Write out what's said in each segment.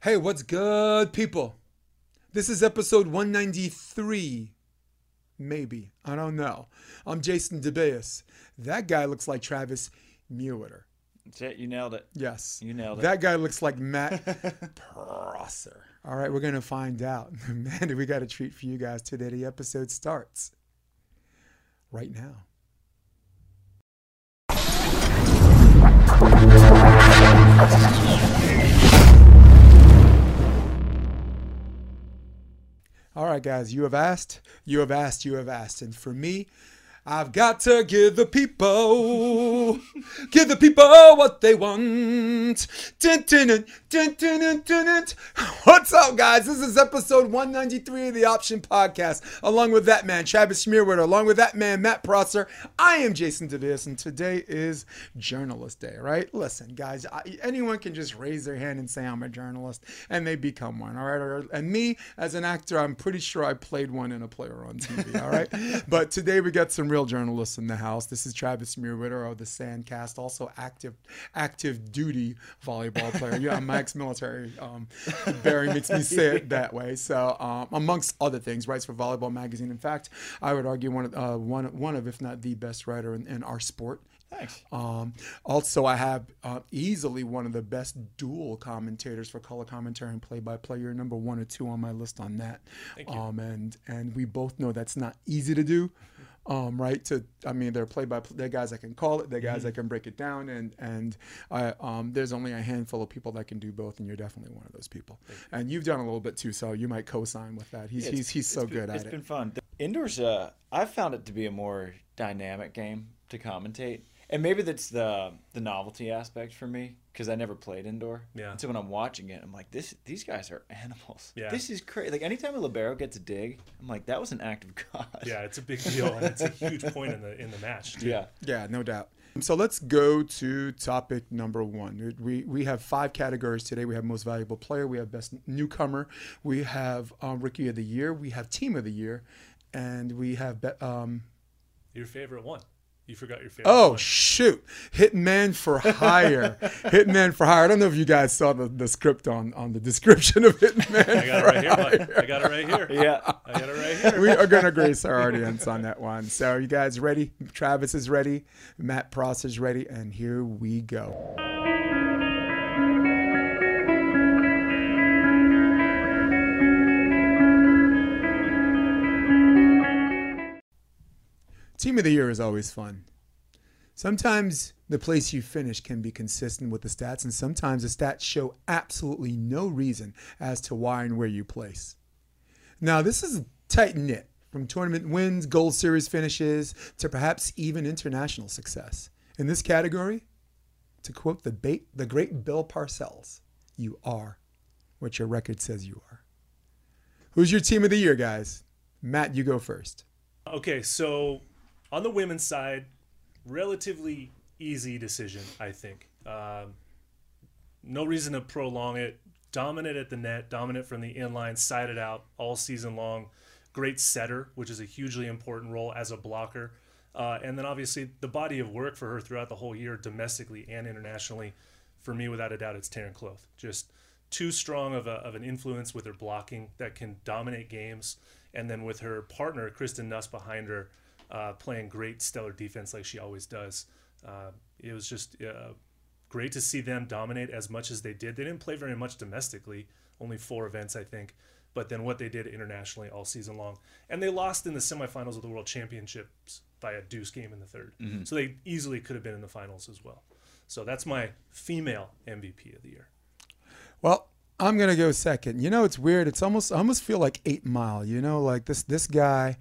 Hey, what's good, people? This is episode 193. Maybe. I don't know. I'm Jason DeBeas. That guy looks like Travis. That's it. You nailed it. Yes. You nailed it. That guy looks like Matt Prosser. All right, we're going to find out. Man, we got a treat for you guys today. The episode starts right now. All right, guys, you have asked, you have asked, you have asked. And for me, I've got to give the people, give the people what they want. Dun, dun, dun. What's up, guys? This is episode 193 of the Option Podcast. Along with that man, Travis Schmierwood, along with that man, Matt Prosser. I am Jason DeVis, and today is Journalist Day, right? Listen, guys, I, anyone can just raise their hand and say I'm a journalist, and they become one, all right? And me, as an actor, I'm pretty sure I played one in a player on TV, all right? but today we got some real journalists in the house. This is Travis Mewhirter of the Sandcast, also active active duty volleyball player. Yeah, I'm ex-military. Um, Barry makes me say it that way. So, um, amongst other things, writes for Volleyball Magazine. In fact, I would argue one of uh, one one of, if not the best writer in, in our sport. Thanks. Um, also, I have uh, easily one of the best dual commentators for color commentary and play-by-play. You're number one or two on my list on that. Thank you. Um, and and we both know that's not easy to do. Um, right to I mean they're play by they're guys that can call it they're guys that can break it down and and I, um, there's only a handful of people that can do both and you're definitely one of those people. And you've done a little bit too so you might co-sign with that. He's Yeah, he's he's so been- good at It's It's been fun. Indoors, uh, I've found it to be a more dynamic game to commentate, and maybe that's the the novelty aspect for me because I never played indoor. Yeah. And so when I'm watching it, I'm like, this these guys are animals. Yeah. This is crazy. Like anytime a libero gets a dig, I'm like, that was an act of God. Yeah, it's a big deal, and it's a huge point in the in the match. Too. Yeah. Yeah, no doubt. So let's go to topic number one. We, we have five categories today. We have most valuable player, we have best newcomer, we have um, rookie of the year, we have team of the year, and we have be, um, Your favorite one. You forgot your favorite. oh one. shoot, Hitman for Hire, Hitman for Hire. I don't know if you guys saw the, the script on on the description of Hitman. I got it right here. Mike. I got it right here. Yeah. I got it right here. we are going to grace our audience on that one. So, you guys ready? Travis is ready. Matt Pross is ready. And here we go. Team of the year is always fun. Sometimes the place you finish can be consistent with the stats, and sometimes the stats show absolutely no reason as to why and where you place. Now, this is a tight knit from tournament wins, Gold Series finishes, to perhaps even international success. In this category, to quote the, bait, the great Bill Parcells, you are what your record says you are. Who's your team of the year, guys? Matt, you go first. Okay, so on the women's side, relatively easy decision, I think. Um, no reason to prolong it. Dominant at the net, dominant from the inline, sided out all season long. Great setter, which is a hugely important role as a blocker. Uh, and then obviously the body of work for her throughout the whole year, domestically and internationally, for me, without a doubt, it's Taryn Kloth. Just too strong of, a, of an influence with her blocking that can dominate games. And then with her partner, Kristen Nuss, behind her, uh, playing great stellar defense like she always does. Uh, it was just uh, great to see them dominate as much as they did. They didn't play very much domestically, only four events, I think. But then what they did internationally all season long. And they lost in the semifinals of the World Championships by a deuce game in the 3rd So they easily could have been in the finals as well. So that's my female MVP of the year. Well, I'm gonna go second. You know, it's weird. It's almost I almost feel like Eight Mile. You know, like this this guy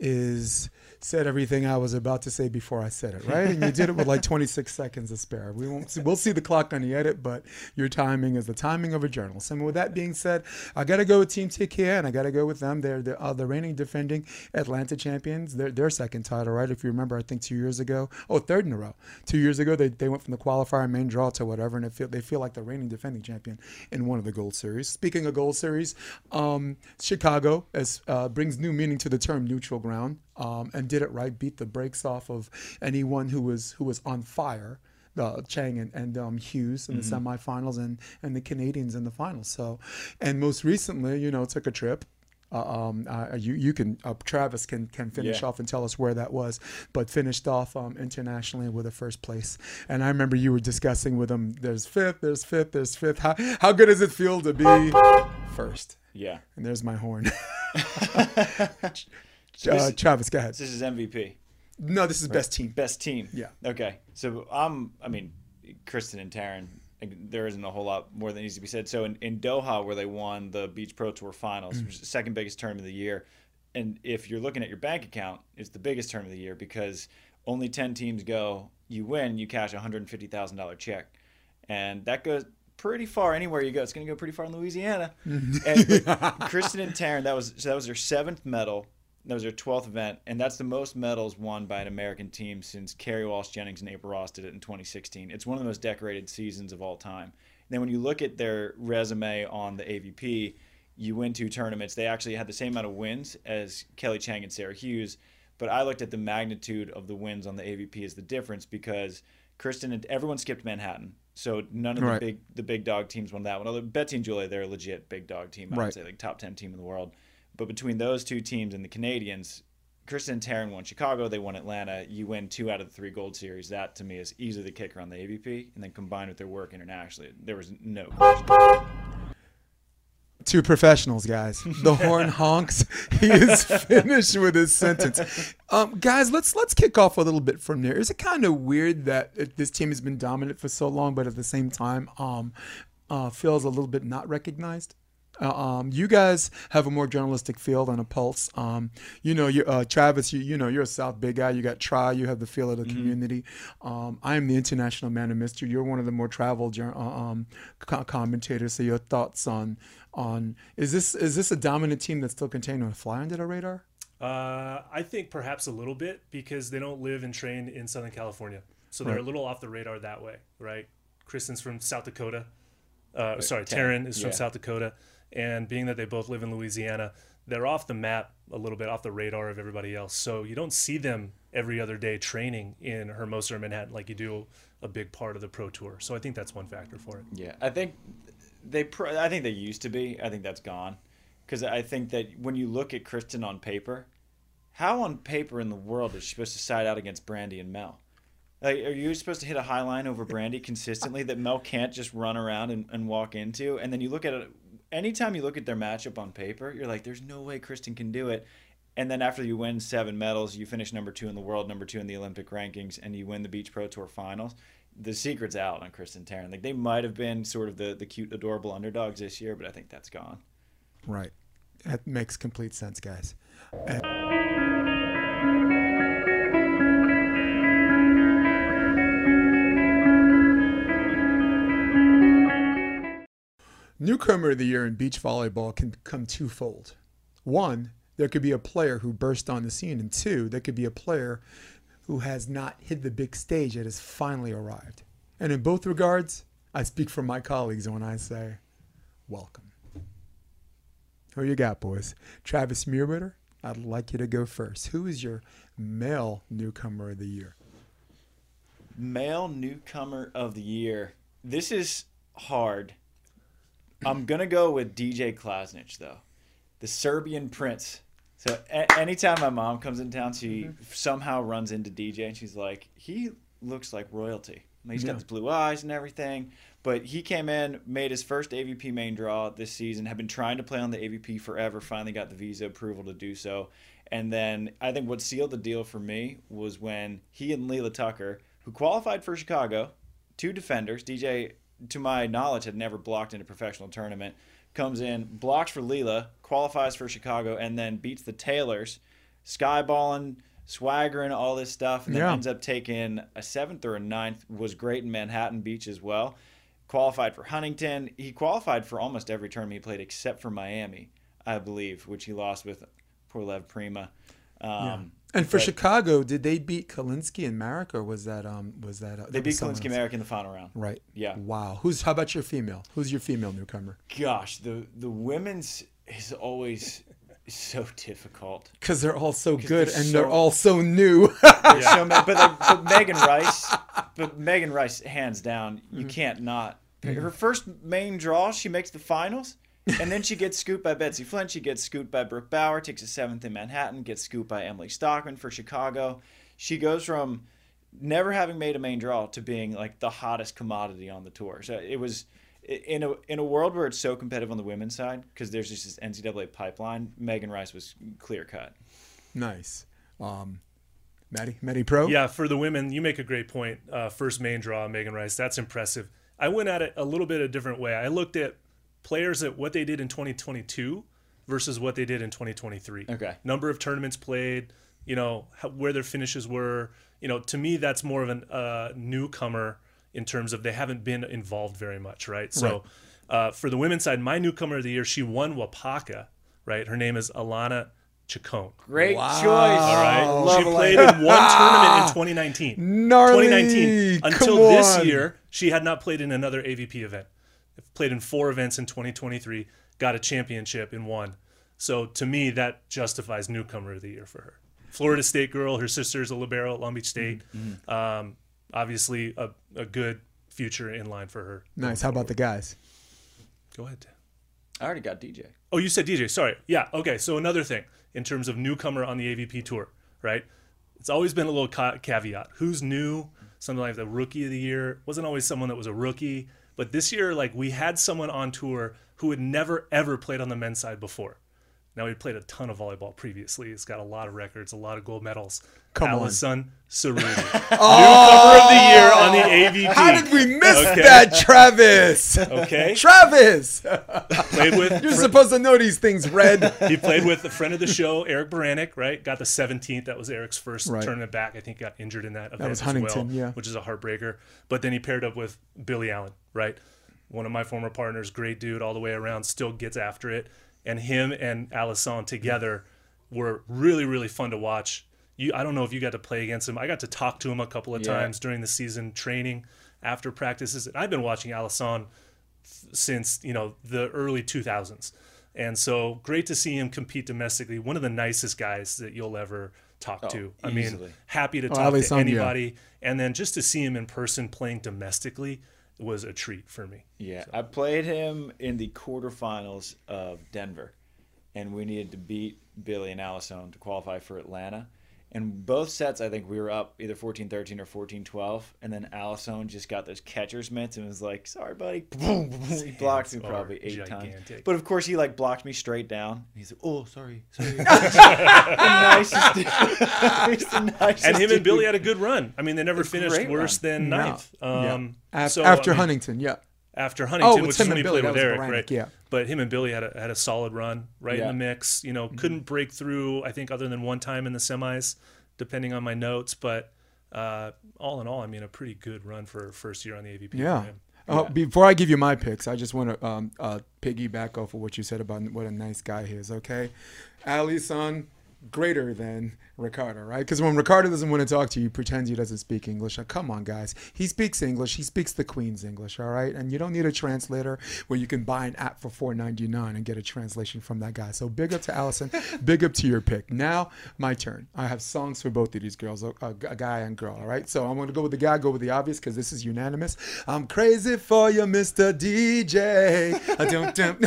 is said everything I was about to say before I said it, right? And you did it with like 26 seconds to spare. We won't see, we'll see the clock on the edit, but your timing is the timing of a journalist. And with that being said, I got to go with Team TKN. I got to go with them. They're the, uh, the reigning defending Atlanta champions. They're their second title, right? If you remember, I think two years ago, oh, third in a row. Two years ago, they, they went from the qualifier main draw to whatever, and it feel, they feel like the reigning defending champion in one of the Gold Series. Speaking of Gold Series, um, Chicago as, uh, brings new meaning to the term neutral ground um, and did it right, beat the brakes off of anyone who was who was on fire. the Chang and, and um, Hughes in the semifinals, and and the Canadians in the finals. So, and most recently, you know, took a trip. Uh, um, uh, you you can uh, Travis can can finish Yeah. off and tell us where that was, but finished off um, internationally with a first place. And I remember you were discussing with him. There's fifth, there's fifth, there's fifth. How how good does it feel to be first? Yeah. And there's my horn. uh, Travis, go ahead. This is MVP. No, this is best team. Best team. Yeah. Okay. So I'm. I mean, Kristen and Taryn. There isn't a whole lot more that needs to be said. So in, in Doha, where they won the Beach Pro Tour Finals, which is the second biggest tournament of the year, and if you're looking at your bank account, it's the biggest tournament of the year because only ten teams go. You win, you cash a hundred and fifty thousand dollar check, and that goes pretty far anywhere you go. It's going to go pretty far in Louisiana. and Kristen and Taryn, that was so that was their seventh medal. That was their 12th event, and that's the most medals won by an American team since Kerry Walsh Jennings and April Ross did it in 2016. It's one of the most decorated seasons of all time. And then when you look at their resume on the AVP, you win two tournaments. They actually had the same amount of wins as Kelly Chang and Sarah Hughes, but I looked at the magnitude of the wins on the AVP as the difference because Kristen and everyone skipped Manhattan. So none of the Right. big the big dog teams won that one. Although Betsy and Julia, they're a legit big dog team. I would Right. say like top ten team in the world. But between those two teams and the Canadians, Kristen and Taryn won Chicago. They won Atlanta. You win two out of the three Gold Series. That to me is easily the kicker on the AVP. And then combined with their work internationally, there was no question. Two professionals, guys. The horn honks. He is finished with his sentence. Um, guys, let's let's kick off a little bit from there. Is it kind of weird that this team has been dominant for so long, but at the same time, um, uh, feels a little bit not recognized? Uh, um, you guys have a more journalistic feel and a pulse. Um, you know, you, uh, Travis, you, you know, you're a South big guy. You got Try. You have the feel of the community. Um, I am the international man of mystery. You're one of the more travel jour- uh, um, commentators. So your thoughts on on is this is this a dominant team that's still continuing to fly under the radar? Uh, I think perhaps a little bit because they don't live and train in Southern California, so they're Right. a little off the radar that way, right? Kristen's from South Dakota. Uh, sorry, Taryn, Taryn is from yeah. South Dakota, and being that they both live in Louisiana, they're off the map a little bit, off the radar of everybody else. So you don't see them every other day training in Hermosa or Manhattan like you do a big part of the pro tour. So I think that's one factor for it. Yeah, I think they. I think they used to be. I think that's gone, because I think that when you look at Kristen on paper, how on paper in the world is she supposed to side out against Brandie and Mel? Like, are you supposed to hit a high line over Brandie consistently that Mel can't just run around and, and walk into? And then you look at it. Anytime you look at their matchup on paper, you're like, "There's no way Kristen can do it." And then after you win seven medals, you finish number two in the world, number two in the Olympic rankings, and you win the Beach Pro Tour finals. The secret's out on Kristen Taryn. Like they might have been sort of the, the cute, adorable underdogs this year, but I think that's gone. Right. That makes complete sense, guys. And- Newcomer of the year in beach volleyball can come twofold. One, there could be a player who burst on the scene, and two, there could be a player who has not hit the big stage yet has finally arrived. And in both regards, I speak for my colleagues when I say, welcome. Who you got, boys? Travis Mewhirter, I'd like you to go first. Who is your male newcomer of the year? Male newcomer of the year. This is hard. I'm gonna go with DJ Klasnic though, the Serbian prince. So a- anytime my mom comes in town, she mm-hmm. somehow runs into DJ and she's like, he looks like royalty. He's Yeah. got the blue eyes and everything. But he came in, made his first AVP main draw this season, had been trying to play on the AVP forever, finally got the visa approval to do so. And then I think what sealed the deal for me was when he and Leela Tucker, who qualified for Chicago, two defenders, DJ, to my knowledge, had never blocked in a professional tournament, comes in, blocks for Leela, qualifies for Chicago, and then beats the Taylors, skyballing, swaggering, all this stuff, and then Yeah. ends up taking a seventh or a ninth, was great in Manhattan Beach as well. Qualified for Huntington. He qualified for almost every tournament he played except for Miami, I believe, which he lost with poor Lev Priima. Um, And for but Chicago, did they beat Kalinsky and Marek, or was that um was that uh, They that beat Kalinsky else? Merrick in the final round. Right. Yeah. Wow. Who's how about your female? Who's your female newcomer? Gosh, the the women's is always so difficult. Because they're all so good they're and so- they're all so new. There's so but, like, but Megan Rice, but Megan Rice, hands down, you Mm-hmm. can't not. Her first main draw, she makes the finals, and then she gets scooped by Betsy Flint. She gets scooped by Brooke Bauer, takes a seventh in Manhattan, gets scooped by Emily Stockman for Chicago. She goes from never having made a main draw to being like the hottest commodity on the tour. So it was in a in a world where it's so competitive on the women's side because there's just this NCAA pipeline. Megan Rice was clear cut. nice. Um, Maddie, Maddie Pro. Yeah, for the women, you make a great point. Uh, first main draw, Megan Rice. That's impressive. I went at it a little bit a different way. I looked at players at what they did in 2022 versus what they did in 2023. Okay. Number of tournaments played, you know, how, where their finishes were. You know, to me, that's more of a uh, newcomer in terms of they haven't been involved very much, right? So Uh, for the women's side, my newcomer of the year, she won Wapaka, right? Her name is Alana Chacon. Great Wow. choice. All right. Love she played in one tournament in 2019. Gnarly. 2019. Come Until this year, she had not played in another AVP event. Played in four events in 2023, got a championship in one. So to me, that justifies newcomer of the year for her. Florida State girl, her sister's a libero at Long Beach State. Mm-hmm. Um, obviously, a, a good future in line for her. Nice. How about the guys? Go ahead. I already got DJ. Oh, you said DJ. Sorry. Yeah. Okay. So another thing in terms of newcomer on the AVP tour, right? It's always been a little ca- caveat. Who's new? Something like the rookie of the year wasn't always someone that was a rookie, but this year, like we had someone on tour who had never ever played on the men's side before. Now he played a ton of volleyball previously. He's got a lot of records, a lot of gold medals. Come on. Alison Cerutti, newcomer of the oh! year on the AVP. How did we miss Okay. that, Travis? Okay, Travis, played with you're supposed to know these things, Red. he played with a friend of the show, Eric Beranek, right? Got the 17th. That was Eric's first Right. tournament back. I think got injured in that event was as Huntington, well, yeah. which is a heartbreaker. But then he paired up with Billy Allen, right? One of my former partners, great dude all the way around, still gets after it. And him and Alison together were really, really fun to watch. You, I don't know if you got to play against him. I got to talk to him a couple of Yeah. times during the season training after practices. And I've been watching Alison since you know the early 2000s and so great to see him compete domestically one of the nicest guys that you'll ever talk oh, to i mean happy to talk Ali to Song, yeah. anybody and then just to see him in person playing domestically was a treat for me Yeah, I played him in the quarterfinals of Denver, and we needed to beat Billy and Alison to qualify for Atlanta. And both sets, I think we were up either 14 13 or 14 12. And then Alison just got those catcher's mitts and was like, sorry, buddy. Boom, boom, boom. He blocked me probably are eight times. But of course, he like blocked me straight down. He's like, oh, sorry. sorry. the nicest dude. He's the nicest and him and. Billy had a good run i mean they never A finished worse run. than No. ninth Yeah. um, Af- so, after I mean, Huntington, yeah. after Huntington, Oh, which is when he played with Eric, Beranek, right? yeah. But him and Billy had a had a solid run right Yeah. in the mix. You Mm-hmm. know, couldn't break through. I think other than one time in the semis, depending on my notes. But uh, all in all, I mean, a pretty good run for first year on the AVP. Yeah. Uh, before I give you my picks, I just want to um, uh, piggyback off of what you said about what a nice guy he is. Okay, Alison, greater than Ricardo, right? Because when Ricardo doesn't want to talk to you, he pretends he doesn't speak English. Like, come on, guys, he speaks English. He speaks the Queen's English, all right? And you don't need a translator where you can buy an app for four ninety nine and get a translation from that guy. So big up to Alison, big up to your pick. Now my turn. I have songs for both of these girls, a, a- a guy and girl. All right. So I'm going to go with the guy. Go with the obvious because this is unanimous. I'm crazy for you, Mr. DJ. I don't, don't.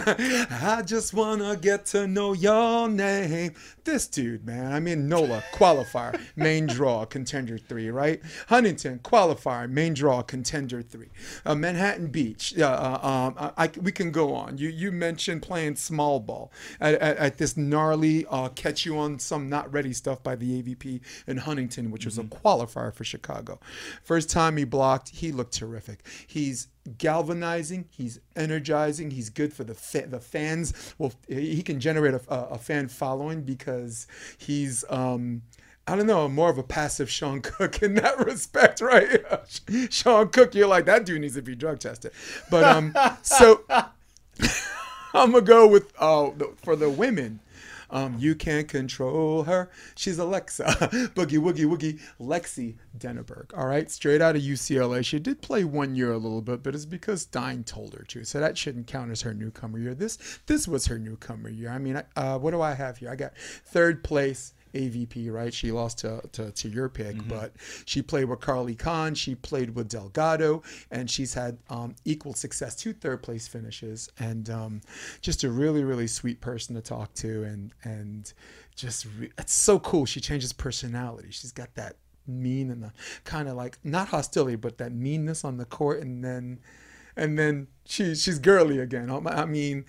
I just wanna get to know your name. This dude, man. I mean, Nola qualifier, main draw, contender three, right? Huntington qualifier, main draw, contender three. Uh, Manhattan Beach. Uh, uh, um, I, I- we can go on. You you mentioned playing small ball at, at, at this gnarly uh, catch you on some not ready stuff by the AVP in Huntington, which was a qualifier for Chicago. First time he blocked, he looked terrific. He's galvanizing. He's energizing. He's good for the fa- the fans. Well, he can generate a, a, fan following because he's. Um, I don't know, more of a passive Seain Cook in that respect, right? Seain Cook, you're like that dude needs to be drug tested. But um, so I'm gonna go with uh for the women. Um, you can't control her. She's Alexa. Boogie woogie woogie. Lexi Denaburg. All right, straight out of UCLA. She did play one year a little bit, but it's because Dine told her to. So that shouldn't count as her newcomer year. This this was her newcomer year. I mean, uh, what do I have here? I got third place. AVP, right? She lost to, to, to your pick, Mm-hmm. but she played with Carly Khan. She played with Delgado, and she's had um, equal success, two third place finishes, and um, just a really, really sweet person to talk to, and and just re- it's so cool. She changes personality. She's got that mean and the kind of like not hostility, but that meanness on the court, and then and then she she's girly again. I mean,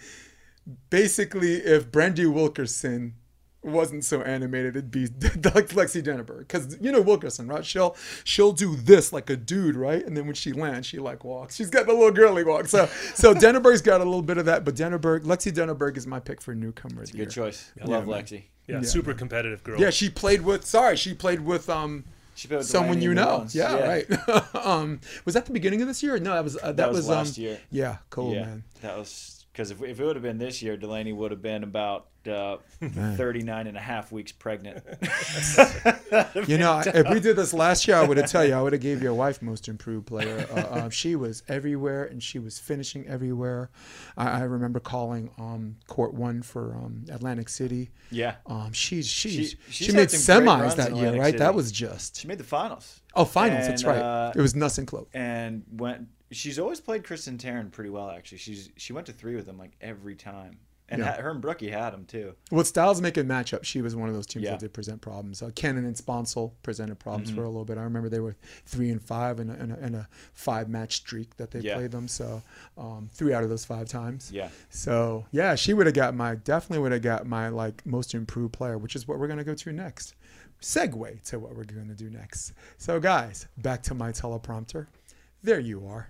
basically, if Brandie Wilkerson wasn't so animated, it'd be like Lexi Denaburg. Because you know Wilkerson, right? She'll she'll do this like a dude, right? And then when she lands, she like walks. She's got the little girly walk. So so Denaburg's got a little bit of that, but Denaburg, Lexi Denaburg is my pick for newcomer. It's a good choice. I love man. Lexi. Yeah, Yeah. super competitive girl. Yeah, she played with. Sorry, she played with um She played with someone you know. Orleans. Yeah, right. um, was that the beginning of this year? No, that was uh, that, That was was, last um, year. Yeah, cool yeah, man. that was because if, if it would have been this year, Delaney would have been about uh, 39 and a half weeks pregnant. You know, if we did this last year, I would have tell you, I would have gave your wife most improved player. Uh, uh, she was everywhere, and she was finishing everywhere. I, I remember calling um, court one for um, Atlantic City. yeah, Um, she's she's She- she, had made semis that year, right? That was just she made the finals oh finals. that's right. uh, it was Nuss and Kloth. and went. She's always played Kristen Taryn pretty well, actually. She's she went to three with them like every time, and Yeah. her and Brookie had them too. Well, Styles making matchup. She was one of those teams Yeah. that did present problems. Uh, Cannon and Sponcil presented problems Mm-hmm. for a little bit. I remember they were three and five in a, in a, in a five match streak that they Yeah. played them. So um, three out of those five times. Yeah, So yeah, she would have got my definitely would have got my like most improved player, which is what we're gonna go to next. Segue to what we're gonna do next. So guys, back to my teleprompter. There you are.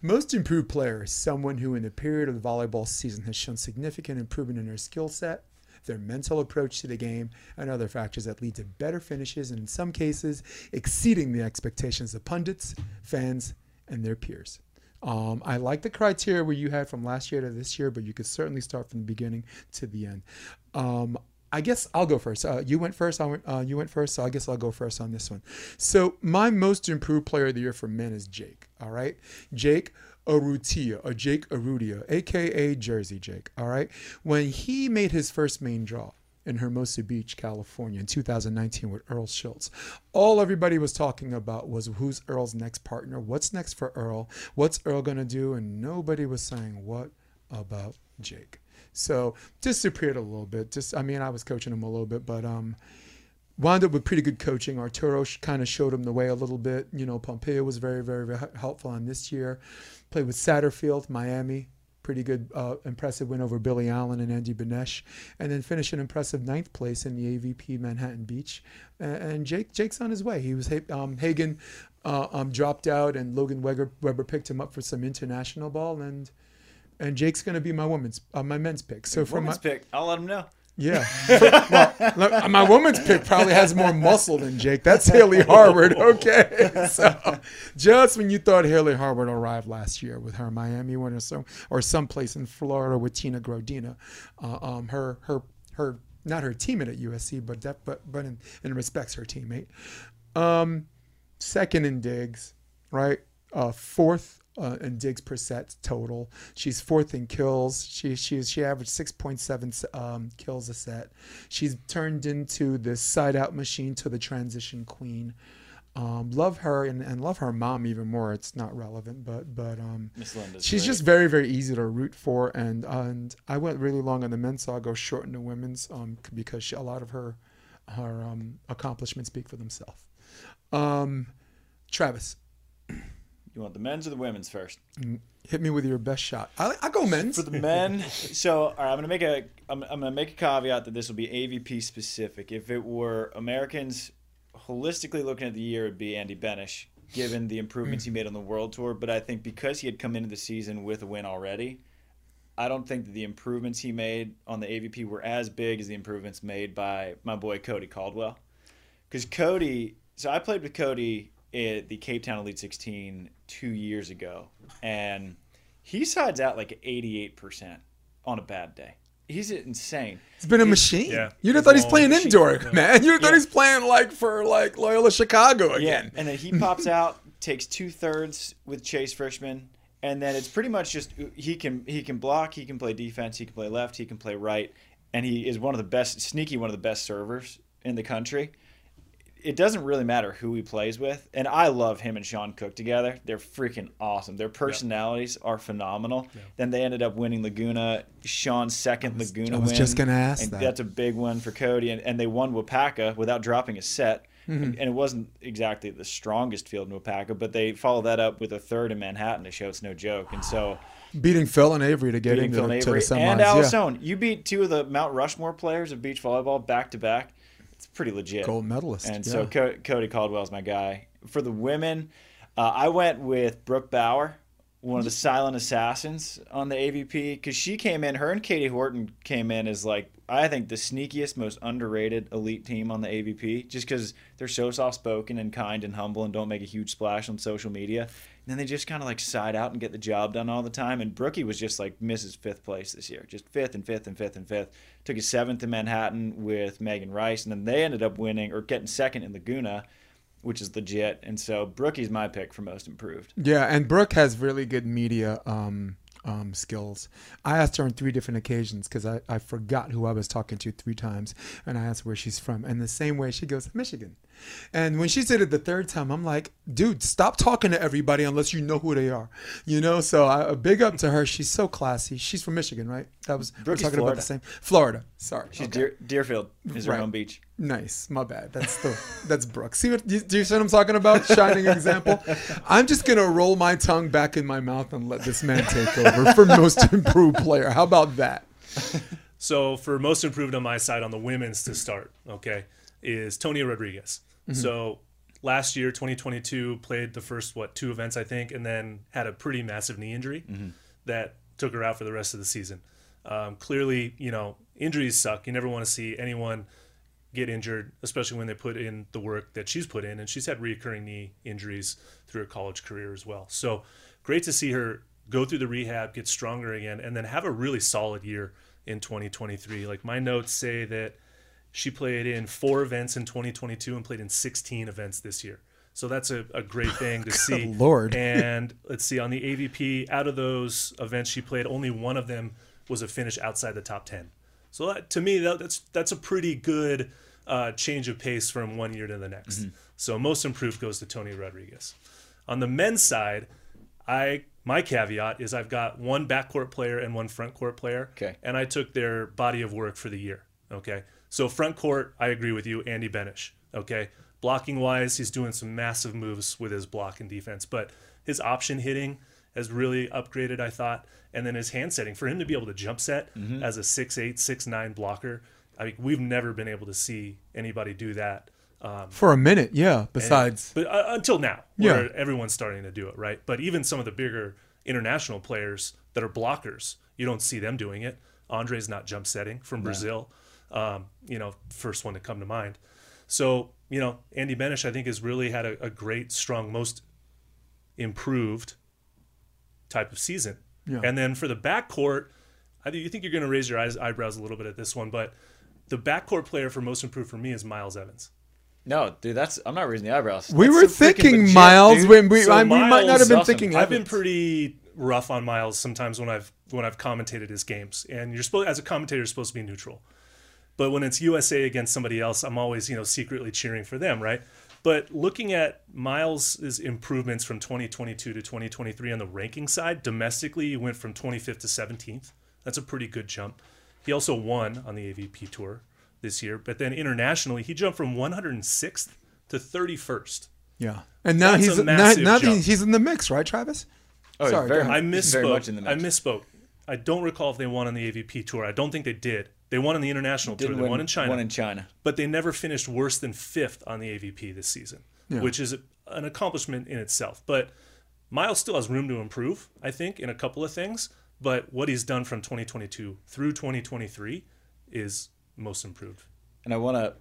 Most improved player is someone who, in the period of the volleyball season, has shown significant improvement in their skill set, their mental approach to the game, and other factors that lead to better finishes, and in some cases, exceeding the expectations of pundits, fans, and their peers. Um, I like the criteria where you had from last year to this year, but you could certainly start from the beginning to the end. Um, I guess I'll go first. Uh, you went first. I went. Uh, you went first. So I guess I'll go first on this one. So my most improved player of the year for men is Jake. All right, Jake Arutia or Jake Arudia, aka Jersey Jake. All right, when he made his first main draw in Hermosa Beach, California, in 2019 with Earl Schultz, all everybody was talking about was who's Earl's next partner. What's next for Earl? What's Earl gonna do? And nobody was saying what about Jake. So disappeared a little bit, just I mean I was coaching him a little bit, but um, wound up with pretty good coaching. Arturo kind of showed him the way a little bit. You know, Pompeo was very very, very helpful on this year. Played with Satterfield, Miami. Pretty good, uh, impressive win over Billy Allen and Andy Benesh, and then finish an impressive ninth place in the AVP Manhattan Beach. And, Jake, Jake's on his way. He was um, Hagen uh, um, dropped out, and Logan Weber, Weber picked him up for some international ball, and and Jake's going to be my woman's, uh, my men's pick. So for my pick. I'll let him know. Yeah, well, look, my woman's pick probably has more muscle than Jake. That's Haley Harward. Okay, so just when you thought Haley Harward arrived last year with her Miami win or some or someplace in Florida with Tina Graudina, uh, um, her her her not her teammate at USC, but that but but in, in respects her teammate. Um, second in digs, right? Uh, fourth uh, in digs per set total. She's fourth in kills. She she she averaged six point seven um, kills a set. She's turned into this side out machine to the transition queen. Um, love her and, and love her mom even more. It's not relevant, but but um, she's great. just very very easy to root for. And and I went really long on the men's, so I'll go short on the women's um, because she, a lot of her her um, accomplishments speak for themselves. Um, Travis, You want the men's or the women's first? Mm, hit me with your best shot. I I go men's. For the men, so all right, I'm gonna make a I'm, I'm gonna make a caveat that this will be AVP specific. If it were Americans, holistically looking at the year, it'd be Andy Benesh, given the improvements he mm. made on the World Tour. But I think because he had come into the season with a win already, I don't think that the improvements he made on the AVP were as big as the improvements made by my boy Cody Caldwell. Because Cody, so I played with Cody at the Cape Town Elite 16 two years ago, and he sides out like 88% on a bad day. He's insane. He's been a machine. yeah. You'd have thought he's Long playing machine. indoor, Yeah. man. You'd have thought Yeah. he's playing like for like Loyola Chicago Yeah, again. and then he pops out, takes two thirds with Chase Frischman, and then it's pretty much just he can he can block, he can play defense, he can play left, he can play right, and he is one of the best, sneaky one of the best servers in the country. It doesn't really matter who he plays with, and I love him and Seain Cook together. They're freaking awesome. Their personalities are phenomenal. Then they ended up winning Laguna. Seain's second Laguna win. I was win. just gonna ask and that. That's a big one for Cody, and, and they won Wapaka without dropping a set. Mm-hmm. And, and it wasn't exactly the strongest field in Wapaka, but they followed that up with a third in Manhattan to show it's no joke. And so, Beating Phil and Avery to get into to the Avery semis. and yeah. Alison, you beat two of the Mount Rushmore players of beach volleyball back to back. Pretty legit. Gold medalist. And yeah. so Co- Cody Caldwell's my guy. For the women, uh, I went with Brooke Bauer, one of the silent assassins on the AVP, because she came in. Her and Katie Horton came in as like I think the sneakiest, most underrated elite team on the AVP, just because they're so soft spoken and kind and humble and don't make a huge splash on social media. Then they just kind of like side out and get the job done all the time. And Brookie was just like Mrs. Fifth place this year, just fifth and fifth and fifth and fifth. Took a seventh in Manhattan with Megan Rice, and then they ended up winning or getting second in Laguna, which is legit. And so Brookie's my pick for most improved. Yeah, and Brooke has really good media um, um, skills. I asked her on three different occasions because I, I forgot who I was talking to three times, and I asked where she's from. And the same way she goes, Michigan. And when she said it the third time, I'm like, dude, stop talking to everybody unless you know who they are. You know, so I, a big up to her. She's so classy. She's from Michigan, right? That was we're Brookie's talking about the same. Florida. Sorry. She's Okay. Deer, Deerfield is her home beach. Nice, my bad. That's the that's Brooke. See what do you, do you see what I'm talking about? Shining example. I'm just gonna roll my tongue back in my mouth and let this man take over for most improved player. How about that? So for most improved on my side on the women's to start, okay, is Tonya Rodriguez. So last year, 2022, played the first what two events I think, and then had a pretty massive knee injury that took her out for the rest of the season. Um, clearly, you know, injuries suck. You never want to see anyone get injured, especially when they put in the work that she's put in. And she's had recurring knee injuries through her college career as well. So great to see her go through the rehab, get stronger again, and then have a really solid year in 2023. Like my notes say that she played in four events in 2022 and played in 16 events this year. So that's a, a great thing to see. Lord. And let's see, on the AVP, out of those events she played, only one of them was a finish outside the top 10. So that, to me, that, that's that's a pretty good uh, change of pace from one year to the next. So most improved goes to Toni Rodriguez. On the men's side, I my caveat is I've got one backcourt player and one front court player, Okay. and I took their body of work for the year. Okay, so front court, I agree with you, Andy Benesh. Okay, blocking wise, he's doing some massive moves with his block and defense, but his option hitting has really upgraded, I thought, and then his hand setting for him to be able to jump set as a six eight, six nine blocker. I mean, we've never been able to see anybody do that. Um, For a minute, yeah. Besides, but uh, until now, where Yeah. everyone's starting to do it, right? But even some of the bigger international players that are blockers, you don't see them doing it. Andre's not jump setting from Brazil, um, you know, first one to come to mind. So you know, Andy Benesh, I think, has really had a, a great, strong, most improved type of season. Yeah. And then for the backcourt, I do you think you're going to raise your eyes, eyebrows a little bit at this one, but the backcourt player for most improved for me is Miles Evans. No, dude, that's I'm not raising the eyebrows. we That's were thinking legit, Miles dude. when we So I, we might not have been awesome. thinking. I've been pretty rough on Miles sometimes when I've when I've commentated his games, and you're supposed as a commentator you're supposed to be neutral. But when it's USA against somebody else, I'm always you know secretly cheering for them, right? But looking at Miles's improvements from 2022 to 2023 on the ranking side, domestically he went from 25th to 17th. That's a pretty good jump. He also won on the AVP tour this year, but then internationally he jumped from 106th to 31st. Yeah, and now That's he's now, now he's in the mix, right, Travis? Oh, Sorry, very. I he's very misspoke. much in the I misspoke. I don't recall if they won on the AVP tour. I don't think they did. They won on the international tour. They win won in China, One in China. but they never finished worse than fifth on the AVP this season, Yeah. which is an accomplishment in itself. But Miles still has room to improve, I think, in a couple of things. But what he's done from 2022 through 2023 is most improved. And I want to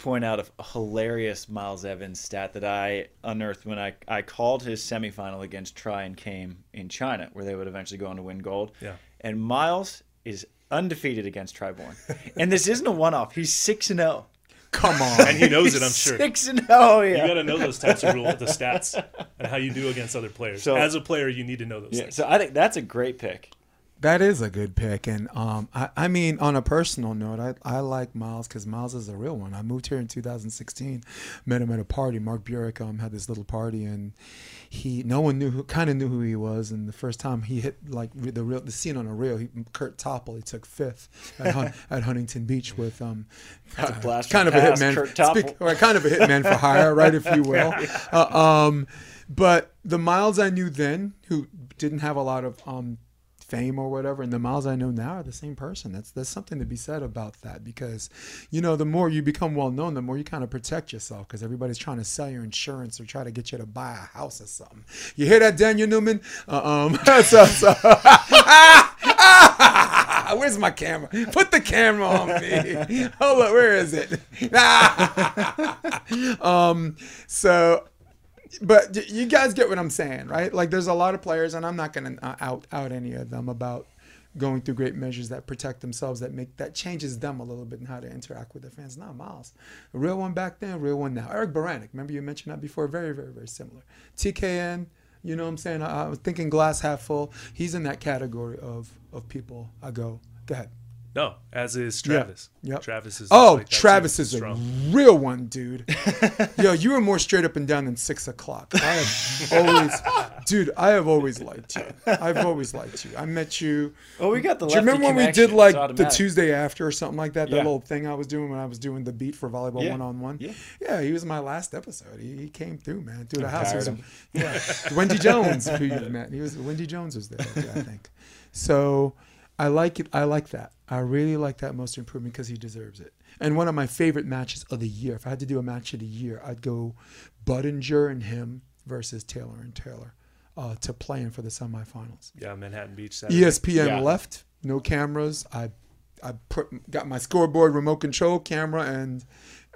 point out a hilarious Miles Evans stat that I unearthed when I, I called his semifinal against Tri and Chaim in China, where they would eventually go on to win gold. Yeah. And Miles is undefeated against Tri Bourne. and this isn't a one off. He's 6 and 0. Come on. and he knows it, I'm sure. 6 and 0, yeah. You got to know those types of rules, the stats, and how you do against other players. So- As a player, you need to know those yeah. things. So I think that's a great pick. That is a good pick, and um, I, I mean, on a personal note, I, I like Miles because Miles is a real one. I moved here in 2016, met him at a party. Mark Burek um had this little party, and he no one knew who kind of knew who he was. And the first time he hit like the real the scene on a reel, he, Kurt Topple, he took fifth at, Hun, at Huntington Beach with um blast kind of a hitman, speak- or kind of a hitman for hire, right, if you will. Uh, um, but the Miles I knew then, who didn't have a lot of um, fame or whatever, and the Miles I know now are the same person. That's there's something to be said about that because, you know, the more you become well known, the more you kind of protect yourself because everybody's trying to sell your insurance or try to get you to buy a house or something. You hear that, Daniel Newman? So, so. Where's my camera? Put the camera on me. Hold up, where is it? um, so but you guys get what I'm saying, right? Like, there's a lot of players, and I'm not going to uh, out out any of them about going through great measures that protect themselves, that make that changes them a little bit in how to interact with their fans. Not Miles, a real one back then, real one now. Eric Beranek, remember you mentioned that before? Very, very, very similar. TKN, you know what I'm saying? I, I was thinking glass half full. He's in that category of of people. I go, go ahead. No, as is Travis. Yep. Travis is. Oh, like. Travis is a real one, dude. Yo, you were more straight up and down than six o'clock. I have always, dude. I have always liked you. I've always liked you. I met you. Oh, we got the Do you remember when we did like the. Tuesday after or something like that? That Yeah. little thing I was doing when I was doing the beat for volleyball one on one. Yeah. Yeah, he was my last episode. He, he came through, man. Through the I'm house. He was- yeah, Wendy Jones, who you met. He was Wendy Jones was there, that I think. So I like it. I like that. I really like that most improvement because he deserves it. And one of my favorite matches of the year. If I had to do a match of the year, I'd go Budinger and him versus Taylor and Taylor uh, to play in for the semifinals. Yeah, Manhattan Beach. Saturday. ESPN Yeah. left, no cameras. I I put got my scoreboard, remote control, camera, and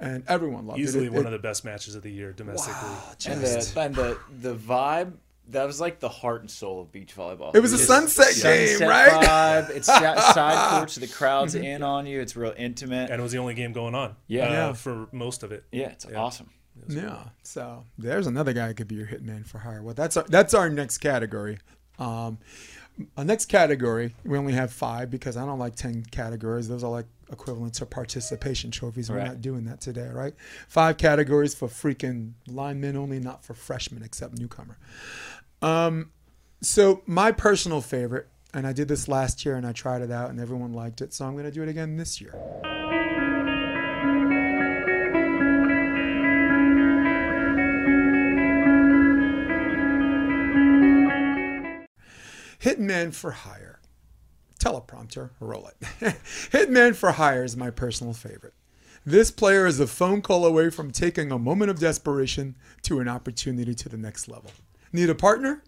and everyone loved Easily it. Easily one it, of the best matches of the year domestically. Wow, And the and the the vibe that was like the heart and soul of beach volleyball. It was a Just sunset game, right? Vibe. It's side courts, the crowd's in on you. It's real intimate. And it was the only game going on. Yeah. uh, Yeah. for most of it. yeah, it's Yeah. awesome. Yeah. So there's another guy who could be your hitman for hire. Well, that's our, that's our next category. Um, our next category, we only have five because I don't like ten categories. Those are like equivalent to participation trophies. We're Right. not doing that today, right? Five categories for freaking linemen only, not for freshmen except newcomer. Um, so my personal favorite, and I did this last year and I tried it out and everyone liked it, so I'm going to do it again this year. Hitman for Hire. Teleprompter, roll it. Hitman for Hire is my personal favorite. This player is a phone call away from taking a moment of desperation to an opportunity to the next level. Need a partner?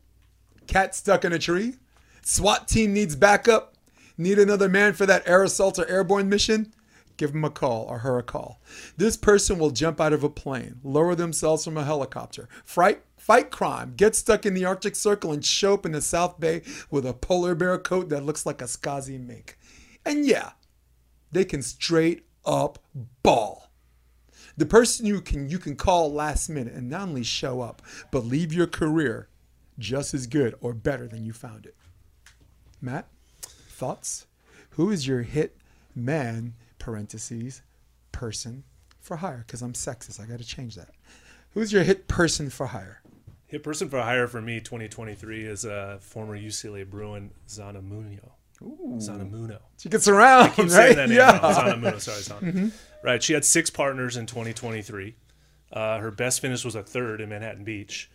Cat stuck in a tree? SWAT team needs backup? Need another man for that air assault or airborne mission? Give him a call or her a call. This person will jump out of a plane, lower themselves from a helicopter, fight, fight crime, get stuck in the Arctic Circle, and show up in the South Bay with a polar bear coat that looks like a Skazi mink. And yeah, they can straight up ball. The person you can you can call last minute and not only show up, but leave your career just as good or better than you found it. Matt, thoughts? Who is your hit man? Parentheses person for hire because I'm sexist. I got to change that. Who's your hit person for hire? Hit person for hire for me 2023 is uh, former UCLA Bruin Zana Muno. Zana Muno. She gets around, Keep right? saying that name yeah. wrong. Zana Muno. Sorry, Zana. Right. She had six partners in 2023. Uh, her best finish was a third in Manhattan Beach.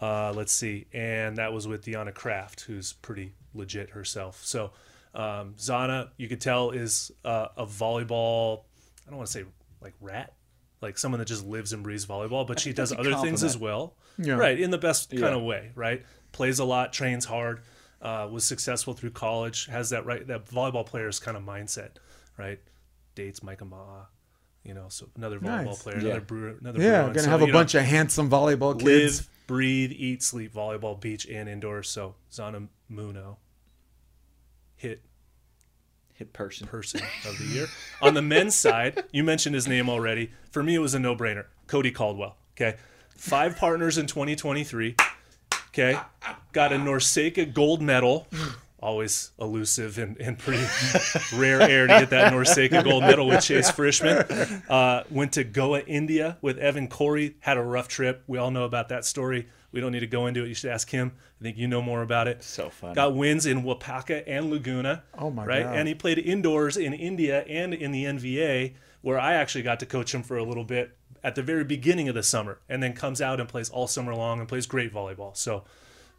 Uh, let's see, and that was with Deanna Kraft, who's pretty legit herself. So um, Zana, you could tell, is uh, a volleyball. I don't want to say like rat, like someone that just lives and breathes volleyball, but she does that's a other things as well. Yeah. Right, in the best Yeah. kind of way. Right, plays a lot, trains hard, uh, was successful through college, has that right that volleyball player's kind of mindset. Right, dates Micah Ma'a, You know, so another volleyball Nice. player, Yeah. another brewer, another Yeah, Bruin. gonna So, have a you know, bunch of handsome volleyball kids. live, breathe, eat, sleep volleyball, beach and indoors. So Zana Muno hit Hit person. person of the year. On the men's side, you mentioned his name already. For me, it was a no-brainer. Cody Caldwell. Okay, five partners in 2023. Okay, got a NORCECA gold medal. Always elusive and, and pretty rare air to get that NORCECA gold medal with Chase Frischman. Uh, went to Goa, India with Evan Corey. Had a rough trip. We all know about that story. We don't need to go into it. You should ask him. I think you know more about it. So fun. Got wins in Wapaka and Laguna. Oh my right? God. And he played indoors in India and in the NVA, where I actually got to coach him for a little bit at the very beginning of the summer, and then comes out and plays all summer long and plays great volleyball. So,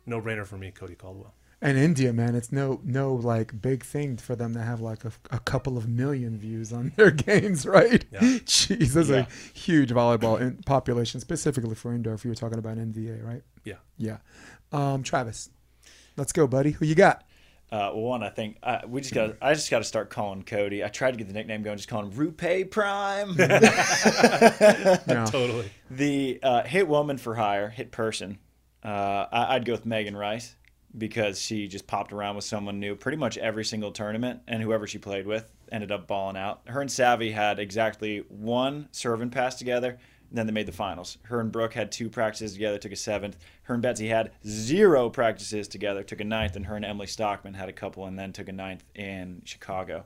no brainer for me, Cody Caldwell. And India, man, it's no no like big thing for them to have like a, a couple of million views on their games, right? Yeah. Jeez, that's Yeah. a huge volleyball in, population, specifically for indoor. If you were talking about NVA, right? Yeah. Yeah. Um, Travis, let's go, buddy. Who you got? Uh, one, I think uh, we just got. I just got to start calling Cody. I tried to get the nickname going, just calling him Rupe Prime. No. Totally. the uh, hit woman for hire, hit person. Uh, I, I'd go with Megan Rice because she just popped around with someone new pretty much every single tournament, and whoever she played with ended up balling out. Her and Savvy had exactly one serve and pass together. And then they made the finals. Her and Brooke had two practices together, took a seventh. Her and Betsy had zero practices together, took a ninth, and her and Emily Stockman had a couple, and then took a ninth in Chicago.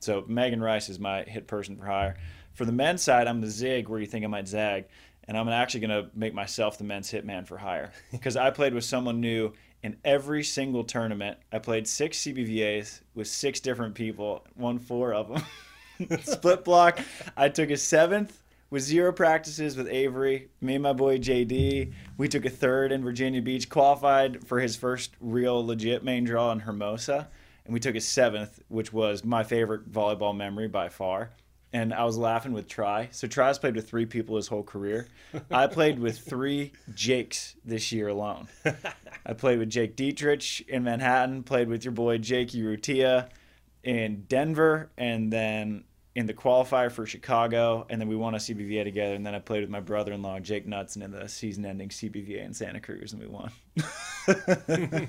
So Megan Rice is my hit person for hire. For the men's side, I'm the zig where you think I might zag, and I'm actually going to make myself the men's hitman for hire because I played with someone new in every single tournament. I played six CBVAs with six different people, won four of them. Split block. I took a seventh with zero practices with Avery. Me and my boy JD. We took a third in Virginia Beach. Qualified for his first real legit main draw in Hermosa, and we took a seventh, which was my favorite volleyball memory by far. And I was laughing with Tri. So Tri's played with three people his whole career. I played with three Jakes this year alone. I played with Jake Dietrich in Manhattan. Played with your boy Jake Urrutia in Denver, and then in the qualifier for Chicago, and then we won a CBVA together. And then I played with my brother-in-law Jake Knudsen in the season-ending CBVA in Santa Cruz, and we won.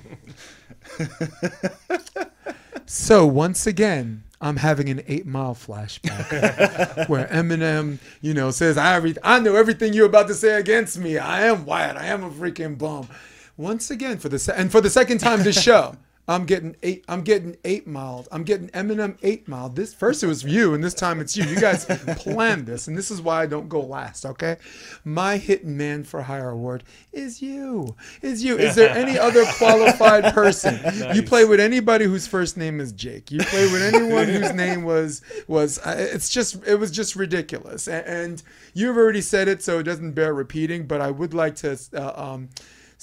So once again, I'm having an Eight Mile flashback where Eminem, you know, says, "I every, I know everything you're about to say against me. I am Wyatt. I am a freaking bum." Once again, for the se- and for the second time this show, I'm getting eight. I'm getting eight miles. I'm getting Eminem eight mile. This first it was you, and this time it's you. You guys planned this, and this is why I don't go last. Okay, my hitting man for hire award is you. Is you? Is there any other qualified person? You play with anybody whose first name is Jake. You play with anyone whose name was was. Uh, it's just it was just ridiculous, and, and you've already said it, so it doesn't bear repeating. But I would like to. Uh, um,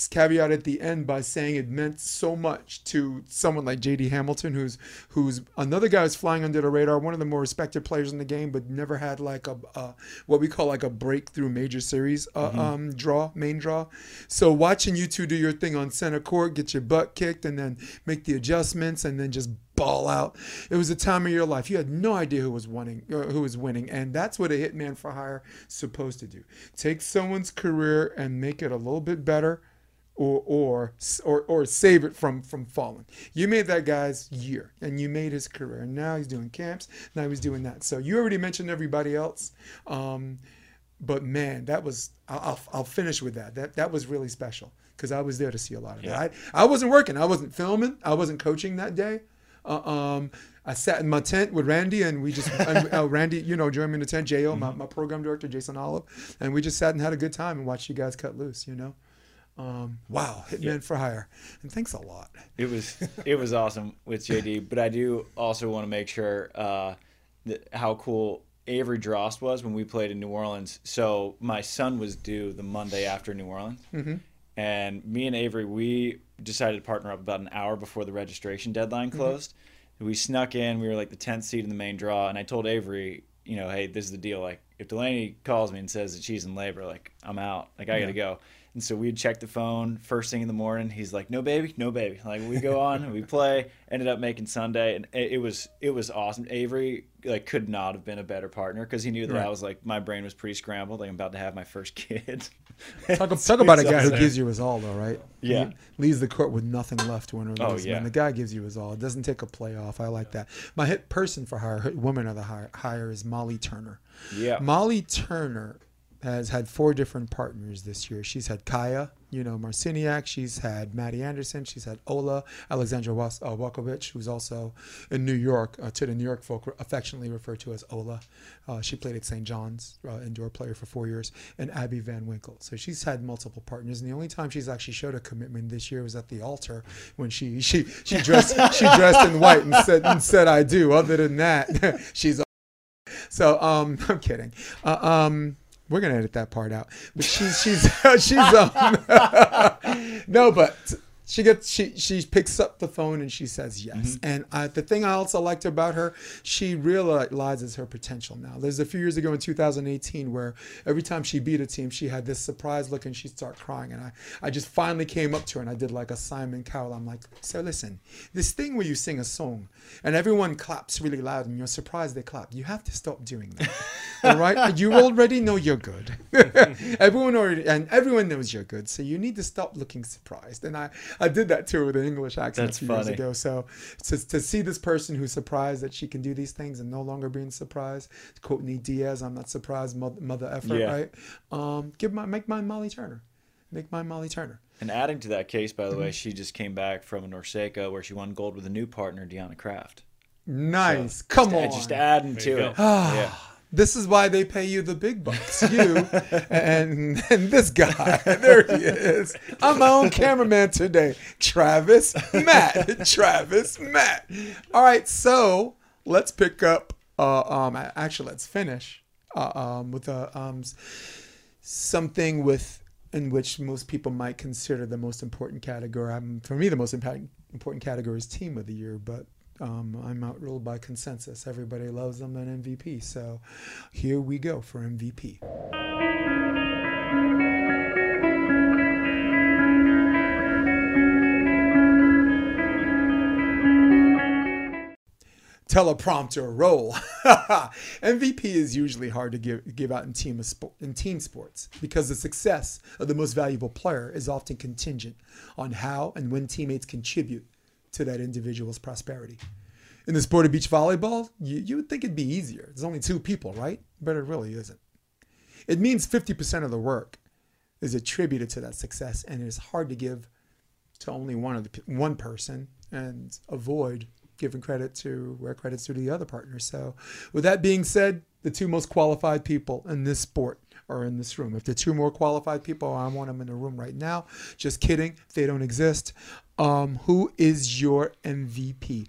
caveat at the end by saying it meant so much to someone like JD Hamilton, who's who's another guy who's flying under the radar, one of the more respected players in the game, but never had like a, a what we call like a breakthrough major series uh, um, draw, main draw. So watching you two do your thing on center court, get your butt kicked, and then make the adjustments, and then just ball out. It was a time of your life. You had no idea who was winning, uh, who was winning, and that's what a hitman for hire is supposed to do. Take someone's career and make it a little bit better or or or or save it from from falling. You made that guy's year, and you made his career, and now he's doing camps. Now he's doing that. So you already mentioned everybody else, um, but man, that was I'll, I'll finish with that. That that was really special because I was there to see a lot of that. I, I wasn't working. I wasn't filming. I wasn't coaching that day. Uh, um, I sat in my tent with Randy, and we just and, uh, Randy, you know, joined me in the tent. Jo, my, my program director, Jason Olive, and we just sat and had a good time and watched you guys cut loose. You know. Um, wow, Hitman for Hire, and thanks a lot. It was it was awesome with JD, but I do also want to make sure uh, that how cool Avery Drost was when we played in New Orleans. So my son was due the Monday after New Orleans, and me and Avery we decided to partner up about an hour before the registration deadline closed. We snuck in. We were like the tenth seed in the main draw, and I told Avery, you know, hey, this is the deal. Like if Delaney calls me and says that she's in labor, like I'm out, like I gotta go. And so we'd check the phone first thing in the morning. He's like, "No baby, no baby." Like we go on and we play. Ended up making Sunday, and it, was it was awesome. Avery like could not have been a better partner because he knew that I was like my brain was pretty scrambled. Like I'm about to have my first kid. Talk, talk about a guy who gives you his all, though, right? Yeah. He leaves the court with nothing left to win or lose. Oh, Man, yeah. the guy gives you his all. It doesn't take a playoff. I like that. My hit person for hire, woman of the hire, hire is Molly Turner. yeah. Molly Turner has had four different partners this year. She's had Kaya, you know, Marciniak. She's had Maddie Anderson. She's had Ola Alexandra Was- uh, who's also in New York, uh, to the New York folk affectionately referred to as Ola. Uh, she played at St. John's, uh, indoor player for four years, and Abby Van Winkle. So she's had multiple partners, and the only time she's actually showed a commitment this year was at the altar when she she she dressed she dressed in white and said and said I do. Other than that, she's so um, I'm kidding. Uh, um, we're gonna edit that part out. But she's she's she's um, no, but she gets she she picks up the phone and she says yes. Mm-hmm. And I, the thing I also liked about her, she realizes her potential now. There's a few years ago in 2018 where every time she beat a team, she had this surprise look and she'd start crying. And I I just finally came up to her and I did like a Simon Cowell. I'm like, so listen, this thing where you sing a song and everyone claps really loud and you're surprised they clap. You have to stop doing that. All right, you already know you're good. everyone already and everyone knows you're good, so you need to stop looking surprised. And I, I did that too with an English accent That's a few years ago. So to, to see this person who's surprised that she can do these things and no longer being surprised, to quote Nate Diaz, "I'm not surprised, mother, mother effort." Yeah. Right? Um, give my make mine Molly Turner, make mine Molly Turner. And adding to that case, by the Mm-hmm. way, she just came back from a NORCECA where she won gold with a new partner, Deanna Kraft. Nice, come Just- on. Just adding There to it. yeah. This is why they pay you the big bucks. You and and this guy. There he is. I'm my own cameraman today. Travis Matt. Travis Matt. All right, so let's pick up uh um actually let's finish uh, um with a um something with in which most people might consider the most important category. Um, for me, the most important category is team of the year, but um, I'm outruled by consensus. Everybody loves them an MVP. So here we go for MVP. teleprompter roll. MVP is usually hard to give give out in team in team sports because the success of the most valuable player is often contingent on how and when teammates contribute to that individual's prosperity. In the sport of beach volleyball, you, you would think it'd be easier. There's only two people, right? But it really isn't. It means 50% of the work is attributed to that success, and it's hard to give to only one of the one person and avoid giving credit to where credit's due to the other partner. So, with that being said, the two most qualified people in this sport are in this room. If the two more qualified people, I want them in the room right now. Just kidding, they don't exist. Um, who is your MVP?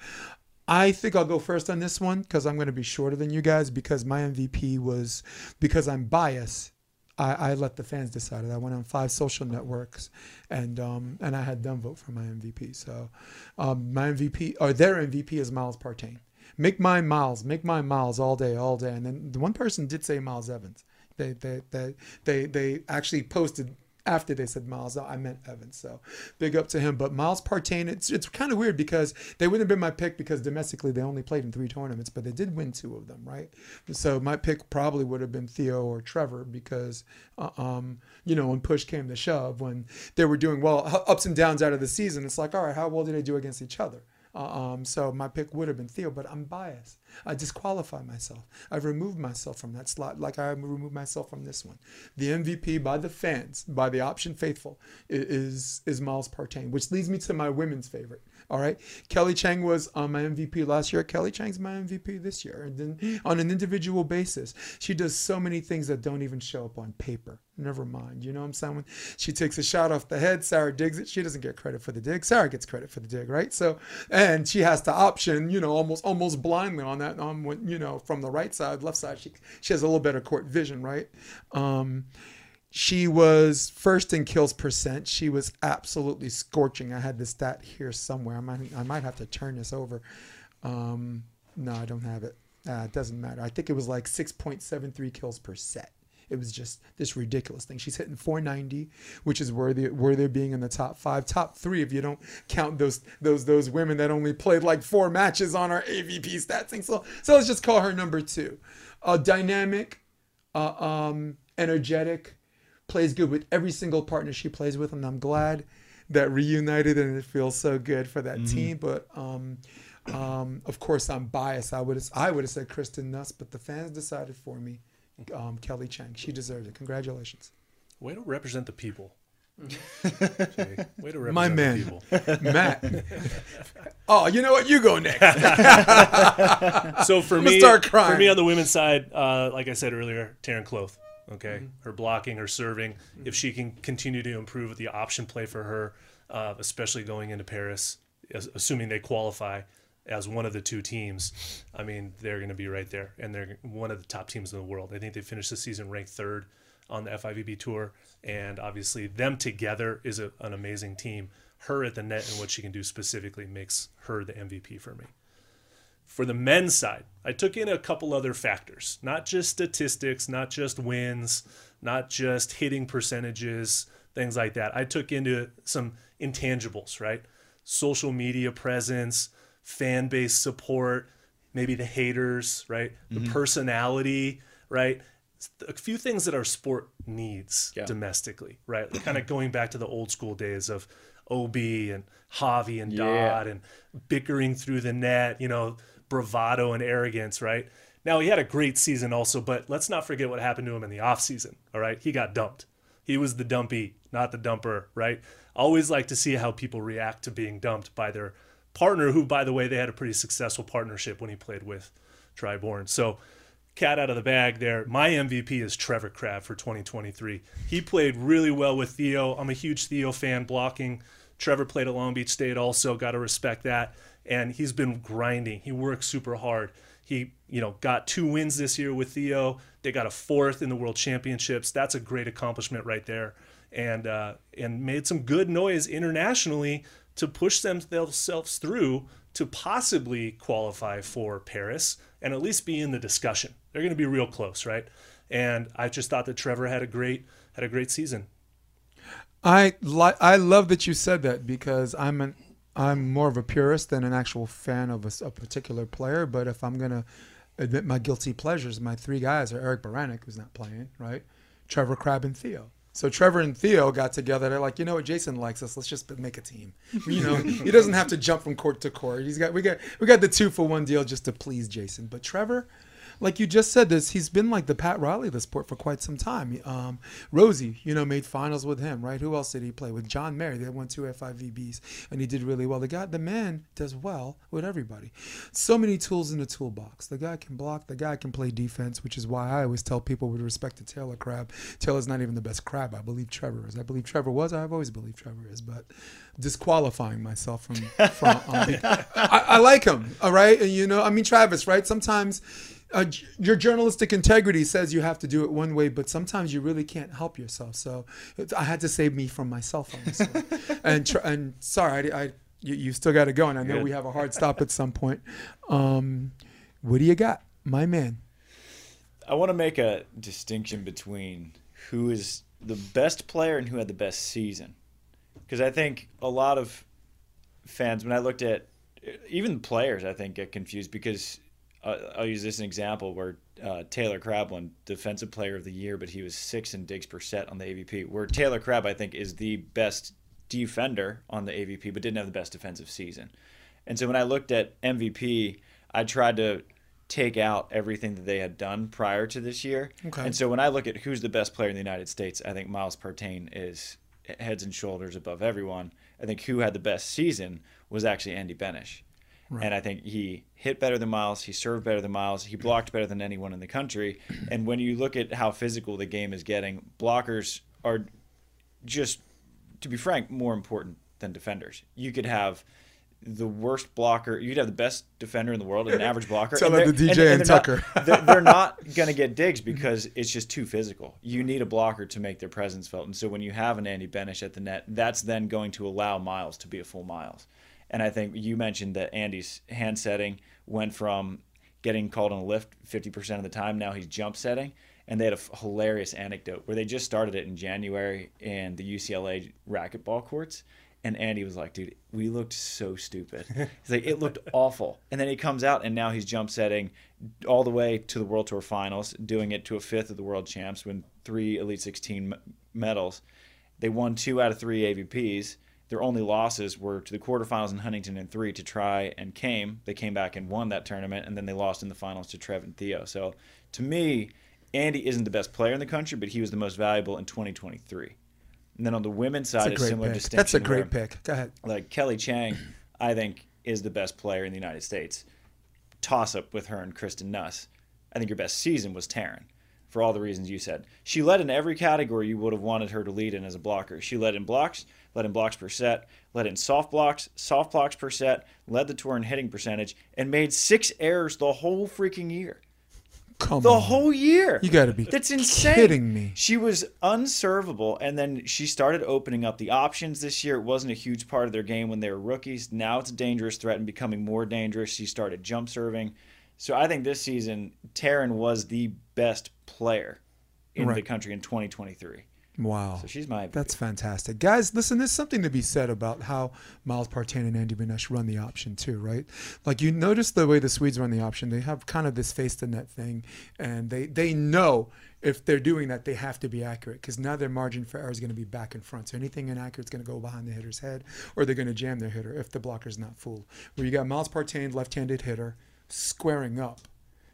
I think I'll go first on this one because I'm going to be shorter than you guys because my MVP was because I'm biased. I, I let the fans decide it. I went on five social networks, and um, and I had them vote for my MVP. So, um, my MVP or their MVP is Miles Partain. Make my Miles. Make my Miles all day, all day. And then the one person did say Miles Evans. They they they they they actually posted after they said Miles. I meant Evans. So big up to him. But Miles Partain, it's it's kind of weird because they wouldn't have been my pick because domestically they only played in three tournaments, but they did win two of them, right? So my pick probably would have been Theo or Trevor because, uh, um, you know, when push came to shove, when they were doing well, ups and downs out of the season, it's like, all right, how well did they do against each other? Uh, um, so my pick would have been Theo, but I'm biased. I disqualify myself. I've removed myself from that slot, like I removed myself from this one. The MVP by the fans, by the option faithful, is is Miles Partain, which leads me to my women's favorite. All right, Kelly Cheng was on my MVP last year. Kelly Cheng's my MVP this year, and then on an individual basis, she does so many things that don't even show up on paper. Never mind, you know what I'm saying? When she takes a shot off the head, Sarah digs it. She doesn't get credit for the dig. Sarah gets credit for the dig, right? So, and she has to option, you know, almost almost blindly on that. Um, when, you know, from the right side, left side, she she has a little better court vision, right? Um, she was first in kills percent. She was absolutely scorching. I had the stat here somewhere. I might I might have to turn this over. Um, no, I don't have it. Uh, it doesn't matter. I think it was like 6.73 kills per set. It was just this ridiculous thing. She's hitting 490, which is worthy worthy of being in the top five, top three if you don't count those those those women that only played like four matches on our AVP stats thing. So so let's just call her number two. Uh, dynamic, uh, um, energetic, plays good with every single partner she plays with, and I'm glad that reunited and it feels so good for that team. But um, um, of course, I'm biased. I would have I would have said Kristen Nuss, but the fans decided for me. Um, Kelly Cheng, she deserves it. Congratulations, Way to represent the people. Jay, way to represent My the man. people. Matt. oh, you know what? You go next. So for me, start crying. for me on the women's side, uh, like I said earlier, Taryn Kloth. Okay, her blocking, her serving. If she can continue to improve with the option play for her, uh, especially going into Paris, as, assuming they qualify as one of the two teams, I mean they're going to be right there, and they're one of the top teams in the world. I think they finished the season ranked third on the FIVB tour, and obviously them together is a, an amazing team. Her at the net and what she can do specifically makes her the MVP for me. For the men's side, I took in a couple other factors, not just statistics, not just wins, not just hitting percentages, things like that. I took into some intangibles, right? Social media presence, fan base support, maybe the haters, right? The mm-hmm. personality, right? A few things that our sport needs Yeah. domestically, right? kind of going back to the old school days of OB and Javi and Yeah. Dodd and bickering through the net, you know, bravado and arrogance, right? Now he had a great season also, but let's not forget what happened to him in the offseason, all right? He got dumped. He was the dumpy, not the dumper, right? Always like to see how people react to being dumped by their partner, who, by the way, they had a pretty successful partnership when he played with Tri Bourne. So, cat out of the bag there. My MVP is Trevor Crabb for 2023. He played really well with Theo. I'm a huge Theo fan blocking. Trevor played at Long Beach State also, got to respect that. And he's been grinding. He works super hard. He, you know, got two wins this year with Theo. They got a fourth in the World Championships. That's a great accomplishment right there. And uh, and made some good noise internationally to push themselves through to possibly qualify for Paris and at least be in the discussion. They're going to be real close, right? And I just thought that Trevor had a great had a great season. I li- I love that you said that because I'm an I'm more of a purist than an actual fan of a particular player. But if I'm gonna admit my guilty pleasures, my three guys are Eric Beranek, who's not playing, right? Trevor Crabb and Theo. So Trevor and Theo got together. They're like, you know what, Jason likes us. Let's just make a team. You know, he doesn't have to jump from court to court. He's got we got we got the two for one deal just to please Jason. But Trevor, like you just said, this he's been like the Pat Riley of the sport for quite some time. Um, Rosie, you know, made finals with him, right? Who else did he play with? John Mayer. They won two FIVBs, and he did really well. The guy, the man, does well with everybody. So many tools in the toolbox. The guy can block. The guy can play defense, which is why I always tell people with respect to Taylor Crabb, Taylor's not even the best crab. I believe Trevor is. I believe Trevor was. I've always believed Trevor is, but disqualifying myself from. from um, I, I like him. All right, and you know, I mean Travis, right? Sometimes uh, your journalistic integrity says you have to do it one way, but sometimes you really can't help yourself. So I had to save me from myself on this one. and tr- and sorry, I, I you, you still got to go, and I know Good. we have a hard stop at some point. Um, what do you got, my man? I want to make a distinction between who is the best player and who had the best season. Because I think a lot of fans, when I looked at even players, I think get confused because uh, I'll use this as an example where uh, Taylor Crabb won Defensive Player of the Year, but he was six in digs per set on the AVP. Where Taylor Crabb, I think, is the best defender on the AVP, but didn't have the best defensive season. And so when I looked at MVP, I tried to take out everything that they had done prior to this year. Okay. And so when I look at who's the best player in the United States, I think Miles Partain is heads and shoulders above everyone. I think who had the best season was actually Andy Benesh. And I think he hit better than Miles. He served better than Miles. He blocked better than anyone in the country. And when you look at how physical the game is getting, blockers are just, to be frank, more important than defenders. You could have the worst blocker. You could have the best defender in the world, an average blocker. Tell and that to they're- DJ and they're not- Tucker. they're, they're not going to get digs because it's just too physical. You need a blocker to make their presence felt. And so when you have an Andy Benesh at the net, that's then going to allow Miles to be a full Miles. And I think you mentioned that Andy's hand setting went from getting called on a lift 50% of the time. Now he's jump setting. And they had a hilarious anecdote where they just started it in January in the UCLA racquetball courts. And Andy was like, dude, we looked so stupid. He's like, it looked awful. And then he comes out and now he's jump setting all the way to the World Tour finals, doing it to a fifth of the world champs, win three Elite 16 m- medals. They won two out of three AVPs. Their only losses were to the quarterfinals in Huntington and three to Tri and Chaim. They came back and won that tournament, and then they lost in the finals to Trev and Theo. So to me, Andy isn't the best player in the country, but he was the most valuable in 2023. And then on the women's side, That's a a great similar pick. distinction. That's a great where, pick. Go ahead. Like Kelly Cheng, I think is the best player in the United States. Toss up with her and Kristen Nuss. I think your best season was Taryn, for all the reasons you said. She led in every category you would have wanted her to lead in as a blocker. She led in blocks, led in blocks per set, led in soft blocks, soft blocks per set, led the tour in hitting percentage, and made six errors the whole freaking year. Come The on. whole year. You got to be That's insane. kidding me. She was unservable, and then she started opening up the options this year. It wasn't a huge part of their game when they were rookies. Now it's a dangerous threat and becoming more dangerous. She started jump serving. So I think this season, Taryn was the best player in the country in 2023. Wow. So she's my That's fantastic. Guys, listen, there's something to be said about how Miles Partain and Andy Benesh run the option too, right? Like you notice the way the Swedes run the option, they have kind of this face to net thing and they they know if they're doing that they have to be accurate because now their margin for error is going to be back and front. So anything inaccurate is going to go behind the hitter's head or they're going to jam their hitter if the blocker's not full. Where you got Miles Partain, left-handed hitter, squaring up.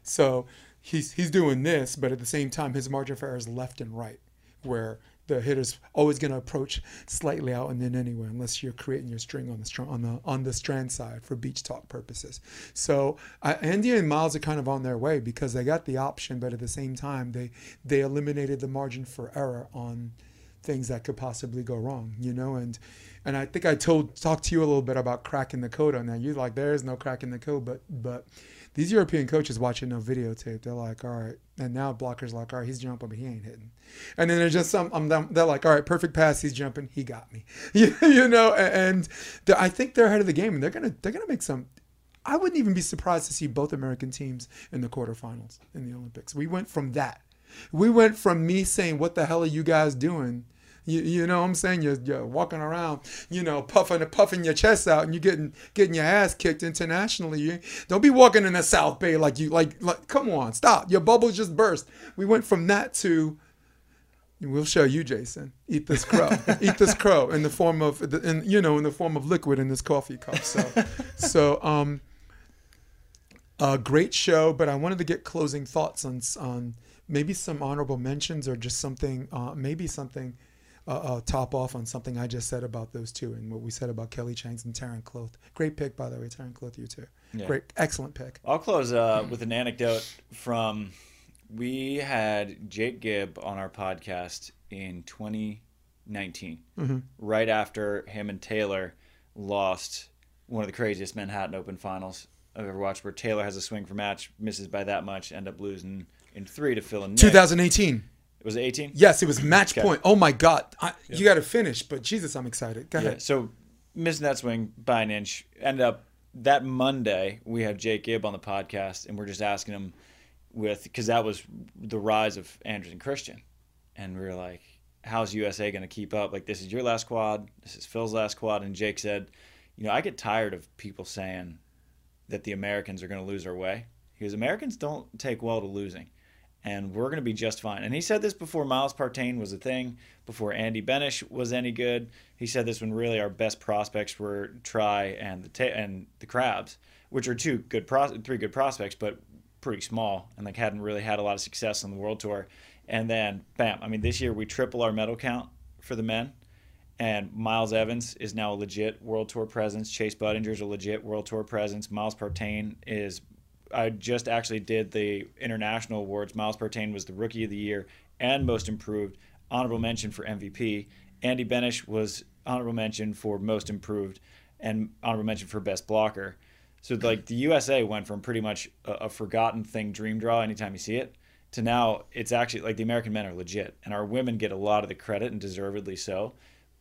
So he's he's doing this, but at the same time his margin for error is left and right where the hitter's always going to approach slightly out and then anywhere unless you're creating your string on the str- on the on the strand side for beach talk purposes. So uh, Andy and Miles are kind of on their way because they got the option, but at the same time they they eliminated the margin for error on things that could possibly go wrong, you know, and and I think I told talked to you a little bit about cracking the code on that. You're like, there is no cracking the code, but but these European coaches watching no videotape, they're like, all right, and now blockers like, all right, he's jumping, but he ain't hitting, and then there's just some, um, I'm, they're like, all right, perfect pass, he's jumping, he got me, you, know, and I think they're ahead of the game, and they're gonna they're gonna make some. I wouldn't even be surprised to see both American teams in the quarterfinals in the Olympics. We went from that. We went from me saying, "What the hell are you guys doing?" You, you know what I'm saying? You're, you're walking around, you know, puffing puffing your chest out, and you're getting getting your ass kicked internationally. You, don't be walking in the South Bay like you like, like. Come on, stop! Your bubble just burst. We went from that to. We'll show you, Jason. Eat this crow. Eat this crow in the form of, in, you know, in the form of liquid in this coffee cup. So, so um, a great show. But I wanted to get closing thoughts on on maybe some honorable mentions or just something, uh, maybe something uh, uh, top off on something I just said about those two and what we said about Kelly Chengs and Taryn Kloth. Great pick, by the way, Taryn Kloth, you too. Yeah. Great, excellent pick. I'll close uh, with an anecdote from we had Jake Gibb on our podcast in 2019, Mm-hmm. right after him and Taylor lost one of the craziest Manhattan Open finals I've ever watched, where Taylor has a swing for match, misses by that much, end up losing in three to Phil and Nick. 2018. Was it 18? Yes, it was match Okay. point. Oh my God, I, you got to finish. But Jesus, I'm excited. Go Yeah. ahead. So missing that swing by an inch. End up that Monday we have Jake Gibb on the podcast, and we're just asking him with because that was the rise of Anders and Christian, and we were like, "How's USA going to keep up? Like this is your last quad, this is Phil's last quad." And Jake said, "You know, I get tired of people saying that the Americans are going to lose our way because Americans don't take well to losing." And we're going to be just fine. And he said this before Miles Partain was a thing, before Andy Benesh was any good. He said this when really our best prospects were Tri and the ta- and the Crabs, which are two good pros- three good prospects, but pretty small and like hadn't really had a lot of success on the world tour. And then bam, I mean this year we triple our medal count for the men. And Miles Evans is now a legit World Tour presence. Chase Budinger's a legit World Tour presence. Miles Partain is I just actually did the international awards. Miles Partain was the rookie of the year and most improved. Honorable mention for MVP. Andy Benesh was honorable mention for most improved and honorable mention for best blocker. So like the USA went from pretty much a, a forgotten thing dream draw anytime you see it to now it's actually like the American men are legit and our women get a lot of the credit and deservedly so.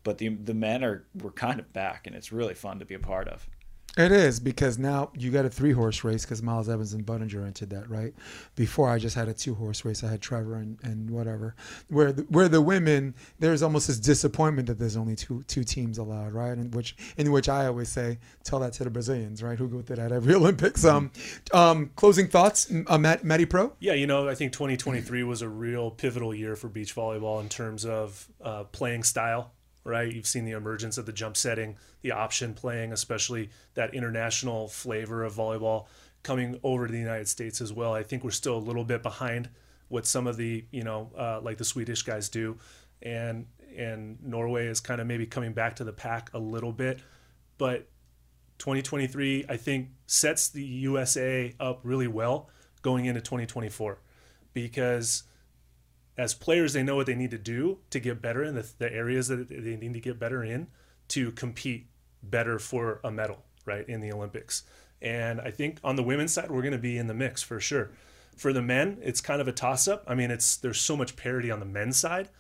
But the the men are we're kind of back and it's really fun to be a part of. It is because now you got a three horse race because Miles Evans and Budinger entered that right. Before I just had a two horse race. I had Trevor and, and whatever. Where the, where the women there's almost this disappointment that there's only two two teams allowed right. In which in which I always say tell that to the Brazilians right who go through that at every Olympics. Um, um closing thoughts, uh, Matt, Matty Pro. Yeah, you know I think 2023 was a real pivotal year for beach volleyball in terms of uh, playing style right? You've seen the emergence of the jump setting, the option playing, especially that international flavor of volleyball coming over to the United States as well. I think we're still a little bit behind what some of the, you know, uh, like the Swedish guys do. And and Norway is kind of maybe coming back to the pack a little bit. But 2023, I think, sets the USA up really well going into 2024 because as players, they know what they need to do to get better in the, the areas that they need to get better in to compete better for a medal, right, in the Olympics. And I think on the women's side, we're going to be in the mix for sure. For the men, it's kind of a toss up. I mean, it's there's so much parity on the men's side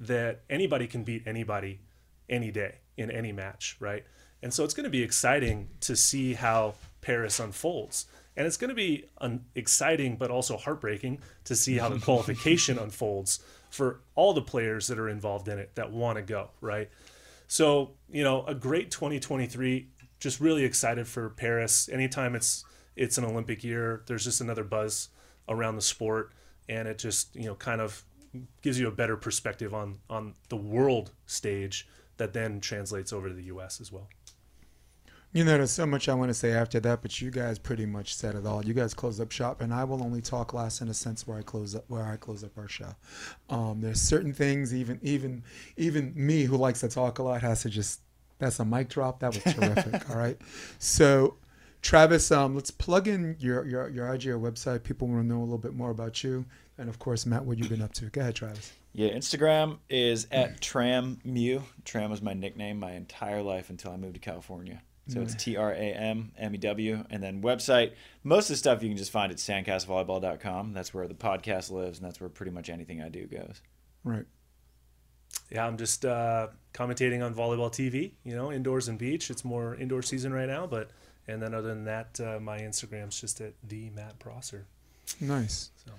that anybody can beat anybody any day in any match, right? And so it's going to be exciting to see how Paris unfolds. And it's going to be un- exciting, but also heartbreaking to see how the qualification unfolds for all the players that are involved in it that want to go, right? So, you know, a great 2023. Just really excited for Paris. Anytime it's it's an Olympic year, there's just another buzz around the sport, and it just you know kind of gives you a better perspective on on the world stage that then translates over to the U.S. as well. You know, there's so much I want to say after that, but you guys pretty much said it all. You guys close up shop, and I will only talk last in a sense where I close up where I close up our show. Um, there's certain things, even even even me who likes to talk a lot has to just. That's a mic drop. That was terrific. all right, so Travis, um, let's plug in your your your IGR website. People want to know a little bit more about you, and of course, Matt, what you've been up to. Go ahead, Travis. Yeah, Instagram is at Tram Mew. Tram was my nickname my entire life until I moved to California. So it's T R A M M E W. And then website, most of the stuff you can just find at sandcastlevolleyball.com. That's where the podcast lives, and that's where pretty much anything I do goes. Right. Yeah, I'm just uh, commentating on volleyball TV, you know, indoors and beach. It's more indoor season right now, but, and then other than that, uh, my Instagram's just at the Matt Prosser. Nice. So.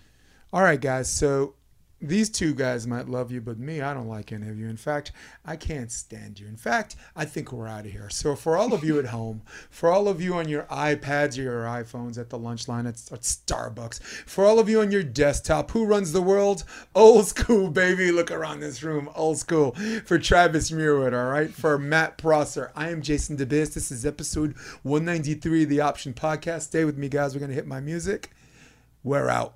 All right, guys. So these two guys might love you, but me, I don't like any of you. In fact, I can't stand you. In fact, I think we're out of here. So, for all of you at home, for all of you on your iPads or your iPhones at the lunch line at, at Starbucks, for all of you on your desktop, who runs the world? Old school, baby. Look around this room, old school. For Travis Murwood, all right? For Matt Prosser, I am Jason DeBiz. This is episode 193 of the Option Podcast. Stay with me, guys. We're going to hit my music. We're out.